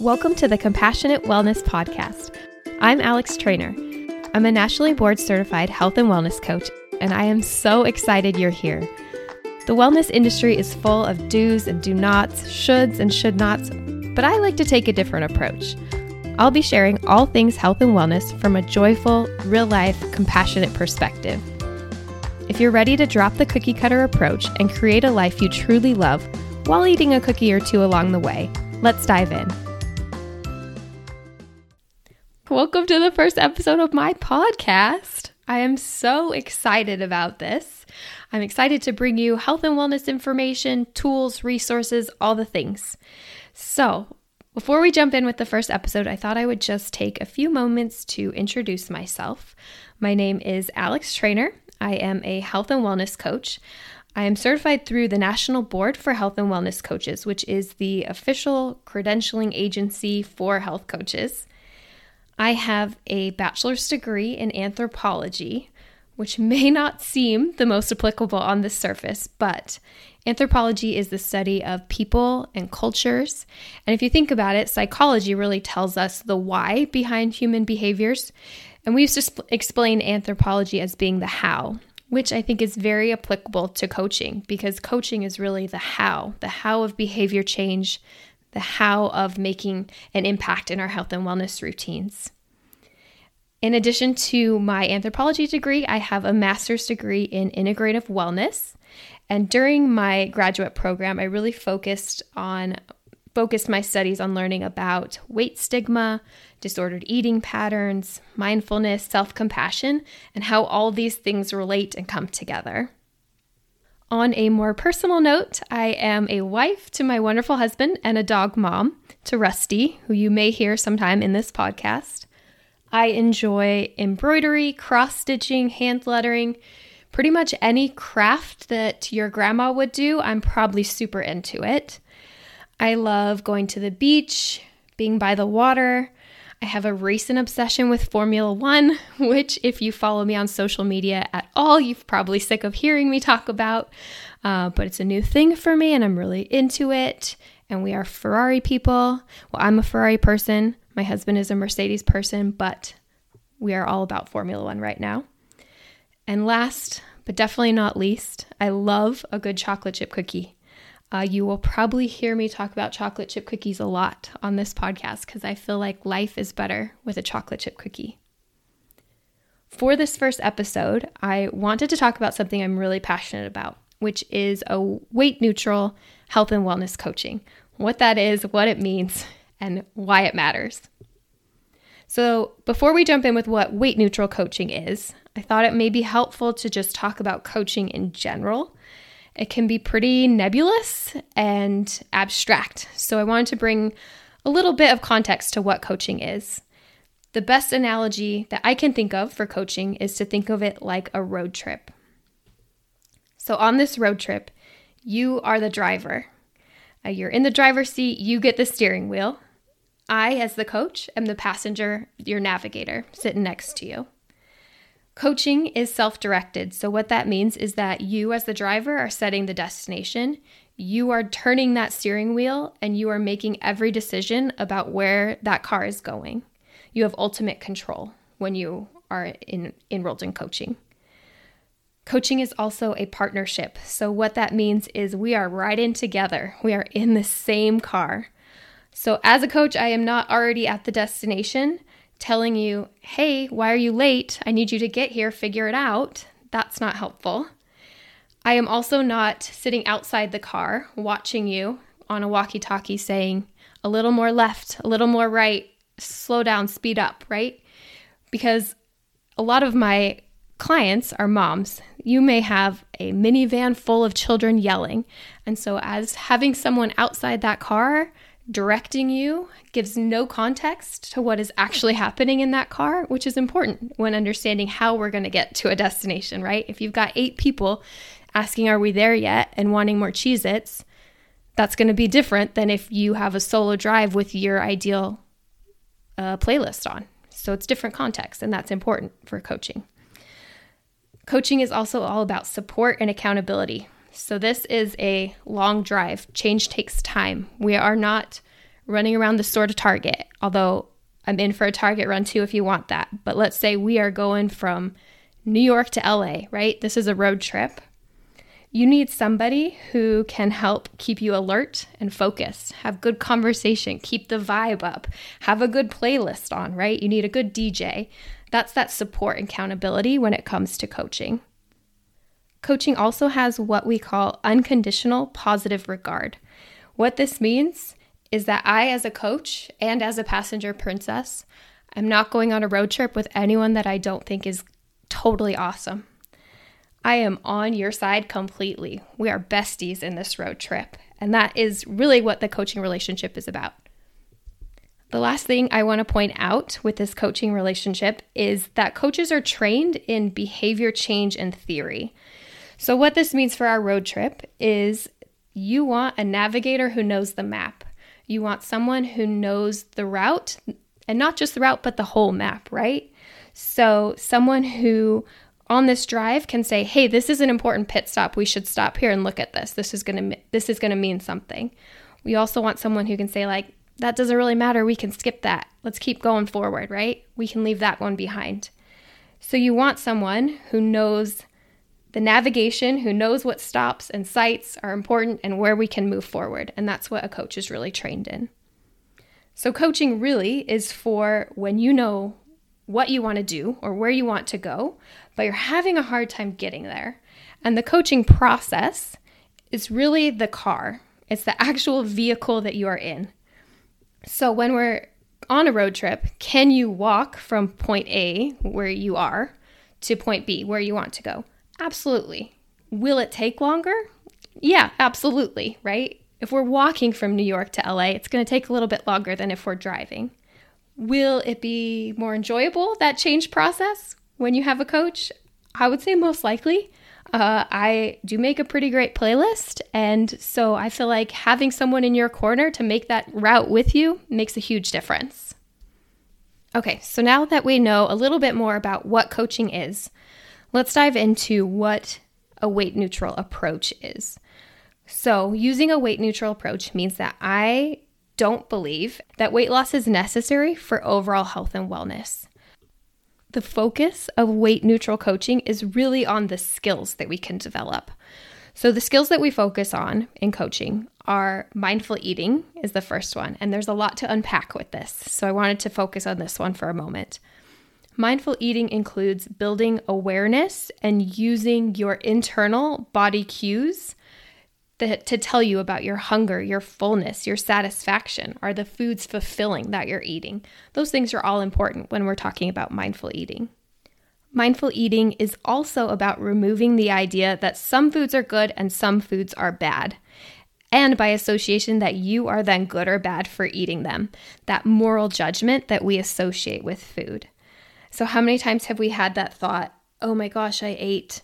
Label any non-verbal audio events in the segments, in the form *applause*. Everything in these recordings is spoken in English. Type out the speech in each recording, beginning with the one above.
Welcome to the Compassionate Wellness Podcast. I'm Alex Treanor. I'm a nationally board certified health and wellness coach, and I am so excited you're here. The wellness industry is full of do's and do nots, shoulds and should nots, but I like to take a different approach. I'll be sharing all things health and wellness from a joyful, real life, compassionate perspective. If you're ready to drop the cookie cutter approach and create a life you truly love while eating a cookie or two along the way, let's dive in. Welcome to the first episode of my podcast. I am so excited about this. I'm excited to bring you health and wellness information, tools, resources, all the things. So, before we jump in with the first episode, I thought I would just take a few moments to introduce myself. My name is Alex Treanor. I am a health and wellness coach. I am certified through the National Board for Health and Wellness Coaches, which is the official credentialing agency for health coaches. I have a bachelor's degree in anthropology, which may not seem the most applicable on the surface, but anthropology is the study of people and cultures. And if you think about it, psychology really tells us the why behind human behaviors. And we used to sp- explain anthropology as being the how, which I think is very applicable to coaching because coaching is really the how, the how of behavior change, the how of making an impact in our health and wellness routines. In addition to my anthropology degree, I have a master's degree in integrative wellness. And during my graduate program, I really focused on focused my studies on learning about weight stigma, disordered eating patterns, mindfulness, self-compassion, and how all these things relate and come together. On a more personal note, I am a wife to my wonderful husband and a dog mom to Rusty, who you may hear sometime in this podcast. I enjoy embroidery, cross stitching, hand lettering, pretty much any craft that your grandma would do. I'm probably super into it. I love going to the beach, being by the water. I have a recent obsession with Formula One, *laughs* which, if you follow me on social media at all, you're probably sick of hearing me talk about. Uh, but it's a new thing for me, and I'm really into it. And we are Ferrari people. Well, I'm a Ferrari person. My husband is a Mercedes person, but we are all about Formula One right now. And last, but definitely not least, I love a good chocolate chip cookie. Uh, you will probably hear me talk about chocolate chip cookies a lot on this podcast because I feel like life is better with a chocolate chip cookie. For this first episode, I wanted to talk about something I'm really passionate about, which is a weight neutral health and wellness coaching. What that is, what it means, and why it matters. So, before we jump in with what weight neutral coaching is, I thought it may be helpful to just talk about coaching in general it can be pretty nebulous and abstract. So I wanted to bring a little bit of context to what coaching is. The best analogy that I can think of for coaching is to think of it like a road trip. So, on this road trip, you are the driver. Uh, you're in the driver's seat, you get the steering wheel. I, as the coach, am the passenger, your navigator, sitting next to you. Coaching is self directed. So, what that means is that you, as the driver, are setting the destination. You are turning that steering wheel and you are making every decision about where that car is going. You have ultimate control when you are in, enrolled in coaching. Coaching is also a partnership. So, what that means is we are riding together, we are in the same car. So, as a coach, I am not already at the destination telling you, hey, why are you late? I need you to get here, figure it out. That's not helpful. I am also not sitting outside the car watching you on a walkie talkie saying, a little more left, a little more right, slow down, speed up, right? Because a lot of my clients are moms. You may have a minivan full of children yelling. And so, as having someone outside that car directing you gives no context to what is actually happening in that car, which is important when understanding how we're going to get to a destination, right? If you've got eight people asking, Are we there yet? and wanting more Cheez Its, that's going to be different than if you have a solo drive with your ideal uh, playlist on. So it's different context, and that's important for coaching. Coaching is also all about support and accountability. So, this is a long drive. Change takes time. We are not running around the store to Target, although I'm in for a Target run too if you want that. But let's say we are going from New York to LA, right? This is a road trip. You need somebody who can help keep you alert and focused, have good conversation, keep the vibe up, have a good playlist on, right? You need a good DJ. That's that support and accountability when it comes to coaching. Coaching also has what we call unconditional positive regard. What this means is that I, as a coach and as a passenger princess, I'm not going on a road trip with anyone that I don't think is totally awesome. I am on your side completely. We are besties in this road trip. And that is really what the coaching relationship is about. The last thing I want to point out with this coaching relationship is that coaches are trained in behavior change and theory. So, what this means for our road trip is you want a navigator who knows the map. You want someone who knows the route, and not just the route, but the whole map, right? So, someone who on this drive can say, "Hey, this is an important pit stop. We should stop here and look at this. This is going to this is going to mean something." We also want someone who can say like, "That doesn't really matter. We can skip that. Let's keep going forward, right? We can leave that one behind." So you want someone who knows the navigation, who knows what stops and sites are important and where we can move forward. And that's what a coach is really trained in. So, coaching really is for when you know what you want to do or where you want to go, but you're having a hard time getting there. And the coaching process is really the car, it's the actual vehicle that you are in. So, when we're on a road trip, can you walk from point A, where you are, to point B, where you want to go? Absolutely. Will it take longer? Yeah, absolutely, right? If we're walking from New York to LA, it's going to take a little bit longer than if we're driving. Will it be more enjoyable, that change process, when you have a coach? I would say most likely. Uh, I do make a pretty great playlist, and so I feel like having someone in your corner to make that route with you makes a huge difference. Okay, so now that we know a little bit more about what coaching is, Let's dive into what a weight neutral approach is. So, using a weight neutral approach means that I don't believe that weight loss is necessary for overall health and wellness. The focus of weight neutral coaching is really on the skills that we can develop. So, the skills that we focus on in coaching are mindful eating, is the first one. And there's a lot to unpack with this. So, I wanted to focus on this one for a moment. Mindful eating includes building awareness and using your internal body cues that, to tell you about your hunger, your fullness, your satisfaction. Are the foods fulfilling that you're eating? Those things are all important when we're talking about mindful eating. Mindful eating is also about removing the idea that some foods are good and some foods are bad. And by association, that you are then good or bad for eating them. That moral judgment that we associate with food. So, how many times have we had that thought, oh my gosh, I ate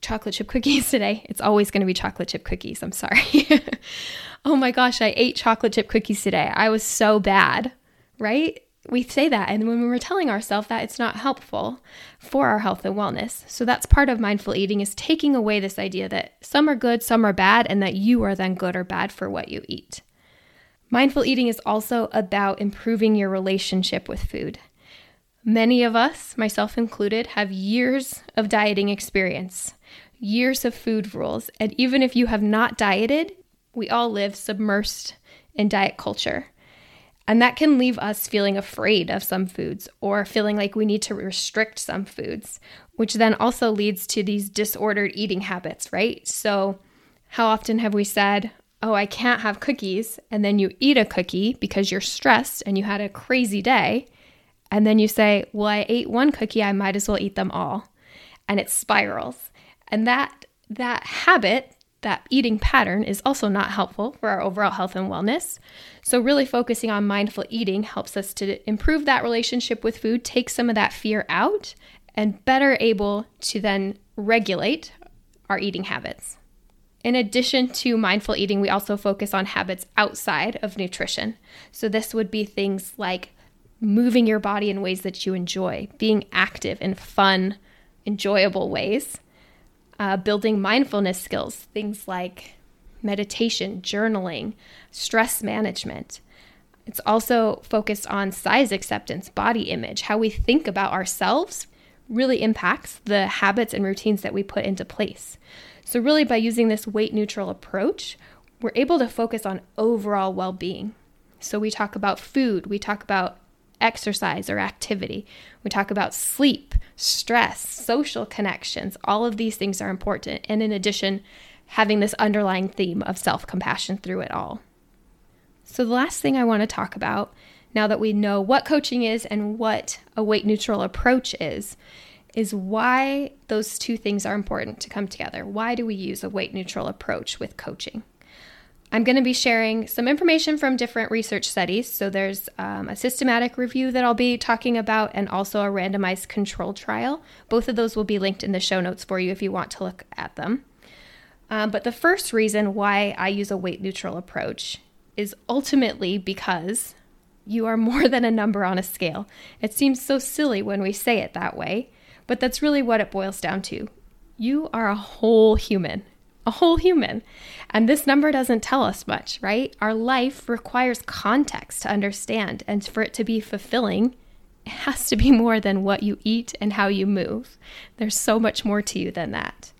chocolate chip cookies *laughs* today? It's always going to be chocolate chip cookies. I'm sorry. *laughs* oh my gosh, I ate chocolate chip cookies today. I was so bad, right? We say that, and when we're telling ourselves that, it's not helpful for our health and wellness. So, that's part of mindful eating is taking away this idea that some are good, some are bad, and that you are then good or bad for what you eat. Mindful eating is also about improving your relationship with food. Many of us, myself included, have years of dieting experience, years of food rules, and even if you have not dieted, we all live submersed in diet culture. And that can leave us feeling afraid of some foods or feeling like we need to restrict some foods, which then also leads to these disordered eating habits, right? So, how often have we said, Oh, I can't have cookies, and then you eat a cookie because you're stressed and you had a crazy day, and then you say, Well, I ate one cookie, I might as well eat them all. And it spirals. And that that habit, that eating pattern is also not helpful for our overall health and wellness. So really focusing on mindful eating helps us to improve that relationship with food, take some of that fear out, and better able to then regulate our eating habits. In addition to mindful eating, we also focus on habits outside of nutrition. So, this would be things like moving your body in ways that you enjoy, being active in fun, enjoyable ways, uh, building mindfulness skills, things like meditation, journaling, stress management. It's also focused on size acceptance, body image, how we think about ourselves really impacts the habits and routines that we put into place. So, really, by using this weight neutral approach, we're able to focus on overall well being. So, we talk about food, we talk about exercise or activity, we talk about sleep, stress, social connections. All of these things are important. And in addition, having this underlying theme of self compassion through it all. So, the last thing I want to talk about now that we know what coaching is and what a weight neutral approach is, is why those two things are important to come together. Why do we use a weight neutral approach with coaching? I'm going to be sharing some information from different research studies. So, there's um, a systematic review that I'll be talking about, and also a randomized control trial. Both of those will be linked in the show notes for you if you want to look at them. Um, but the first reason why I use a weight neutral approach is ultimately because you are more *laughs* than a number on a scale. It seems so silly when we say it that way, but that's really what it boils down to. You are a whole human, a whole human. And this number doesn't tell us much, right? Our life requires context to understand, and for it to be fulfilling, it has to be more than what you eat and how you move. There's so much more to you than that.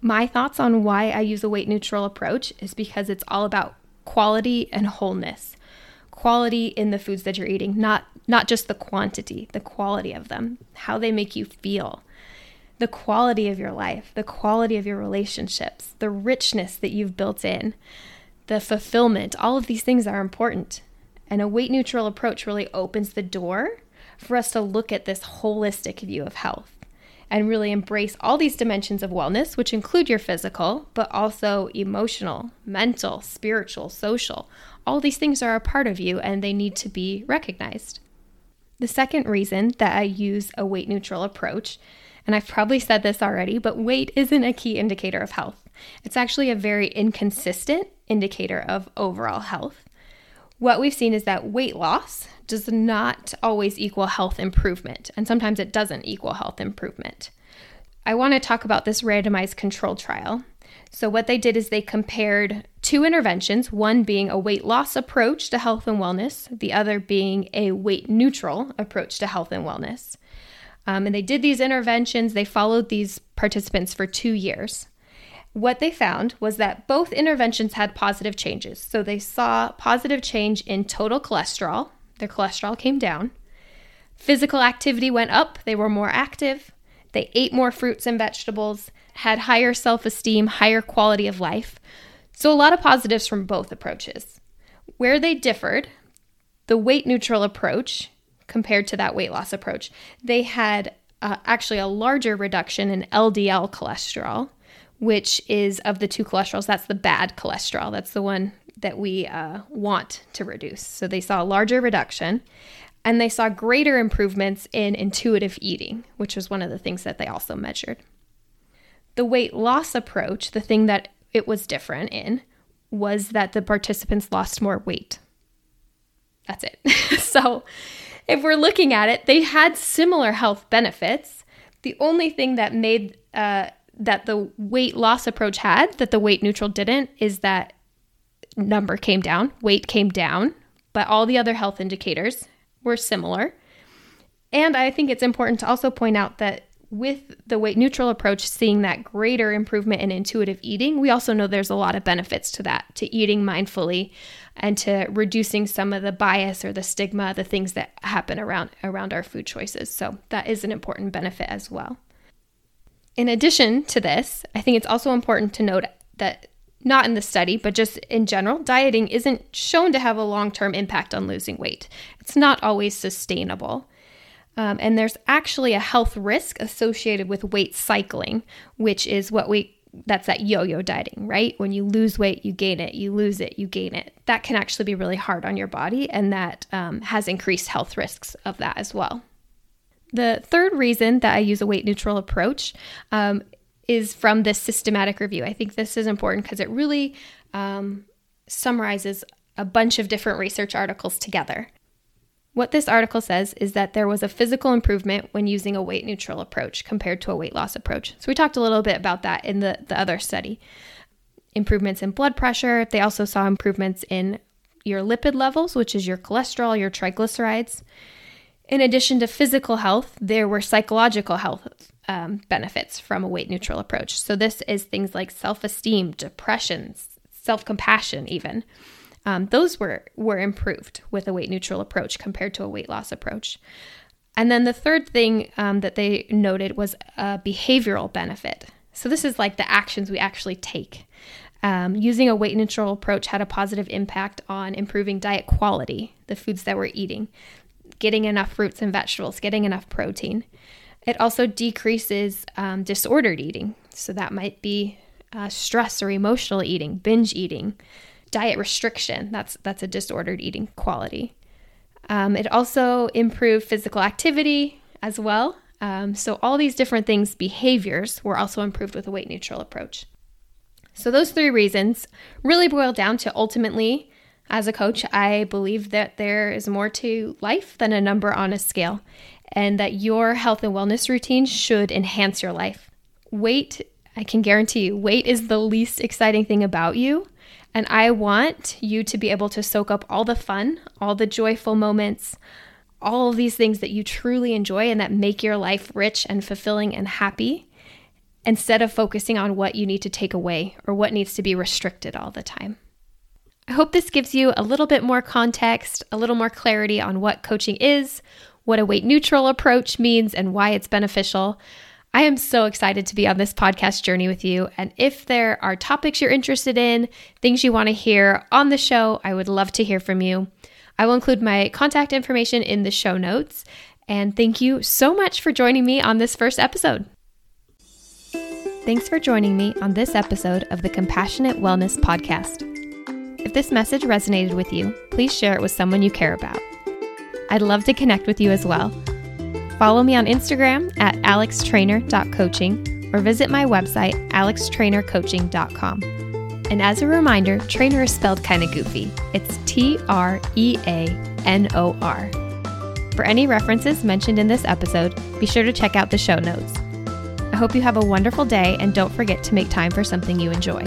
My thoughts on why I use a weight neutral approach is because it's all about quality and wholeness quality in the foods that you're eating, not not just the quantity, the quality of them, how they make you feel, the quality of your life, the quality of your relationships, the richness that you've built in, the fulfillment. All of these things are important. And a weight neutral approach really opens the door for us to look at this holistic view of health and really embrace all these dimensions of wellness, which include your physical, but also emotional, mental, spiritual, social. All these things are a part of you and they need to be recognized. The second reason that I use a weight neutral approach, and I've probably said this already, but weight isn't a key indicator of health. It's actually a very inconsistent indicator of overall health. What we've seen is that weight loss does not always equal health improvement, and sometimes it doesn't equal health improvement. I want to talk about this randomized control trial. So, what they did is they compared two interventions, one being a weight loss approach to health and wellness, the other being a weight neutral approach to health and wellness. Um, and they did these interventions, they followed these participants for two years. What they found was that both interventions had positive changes. So, they saw positive change in total cholesterol, their cholesterol came down. Physical activity went up, they were more active. They ate more fruits and vegetables, had higher self esteem, higher quality of life. So, a lot of positives from both approaches. Where they differed, the weight neutral approach compared to that weight loss approach, they had uh, actually a larger reduction in LDL cholesterol, which is of the two cholesterols, that's the bad cholesterol. That's the one that we uh, want to reduce. So they saw a larger reduction and they saw greater improvements in intuitive eating, which was one of the things that they also measured. The weight loss approach, the thing that it was different in, was that the participants lost more weight. That's it. *laughs* so, if we're looking at it, they had similar health benefits. The only thing that made uh, that the weight loss approach had that the weight neutral didn't is that number came down, weight came down, but all the other health indicators were similar. And I think it's important to also point out that with the weight neutral approach, seeing that greater improvement in intuitive eating, we also know there's a lot of benefits to that, to eating mindfully and to reducing some of the bias or the stigma, the things that happen around around our food choices. So that is an important benefit as well. In addition to this, I think it's also important to note that not in the study, but just in general, dieting isn't shown to have a long term impact on losing weight. It's not always sustainable. Um, and there's actually a health risk associated with weight cycling, which is what we that's that yo yo dieting, right? When you lose weight, you gain it, you lose it, you gain it. That can actually be really hard on your body, and that um, has increased health risks of that as well. The third reason that I use a weight neutral approach um, is from this systematic review. I think this is important because it really um, summarizes a bunch of different research articles together. What this article says is that there was a physical improvement when using a weight neutral approach compared to a weight loss approach. So, we talked a little bit about that in the, the other study. improvements in blood pressure. They also saw improvements in your lipid levels, which is your cholesterol, your triglycerides. In addition to physical health, there were psychological health um, benefits from a weight neutral approach. So, this is things like self esteem, depression, self compassion, even. Um, those were, were improved with a weight neutral approach compared to a weight loss approach. And then the third thing um, that they noted was a behavioral benefit. So, this is like the actions we actually take. Um, using a weight neutral approach had a positive impact on improving diet quality, the foods that we're eating, getting enough fruits and vegetables, getting enough protein. It also decreases um, disordered eating. So that might be uh, stress or emotional eating, binge eating, diet restriction. That's that's a disordered eating quality. Um, it also improved physical activity as well. Um, so all these different things, behaviors, were also improved with a weight neutral approach. So those three reasons really boil down to ultimately, as a coach, I believe that there is more to life than a number on a scale and that your health and wellness routine should enhance your life. Weight, I can guarantee you, weight is the least exciting thing about you. And I want you to be able to soak up all the fun, all the joyful moments, all of these things that you truly enjoy and that make your life rich and fulfilling and happy instead of focusing on what you need to take away or what needs to be restricted all the time. I hope this gives you a little bit more context, a little more clarity on what coaching is, what a weight neutral approach means, and why it's beneficial. I am so excited to be on this podcast journey with you. And if there are topics you're interested in, things you want to hear on the show, I would love to hear from you. I will include my contact information in the show notes. And thank you so much for joining me on this first episode. Thanks for joining me on this episode of the Compassionate Wellness Podcast. If this message resonated with you, please share it with someone you care about. I'd love to connect with you as well. Follow me on Instagram at alextreanor.coaching or visit my website, alextreanorcoaching.com. And as a reminder, Treanor is spelled kind of goofy. It's T R E A N O R. For any references mentioned in this episode, be sure to check out the show notes. I hope you have a wonderful day and don't forget to make time for something you enjoy.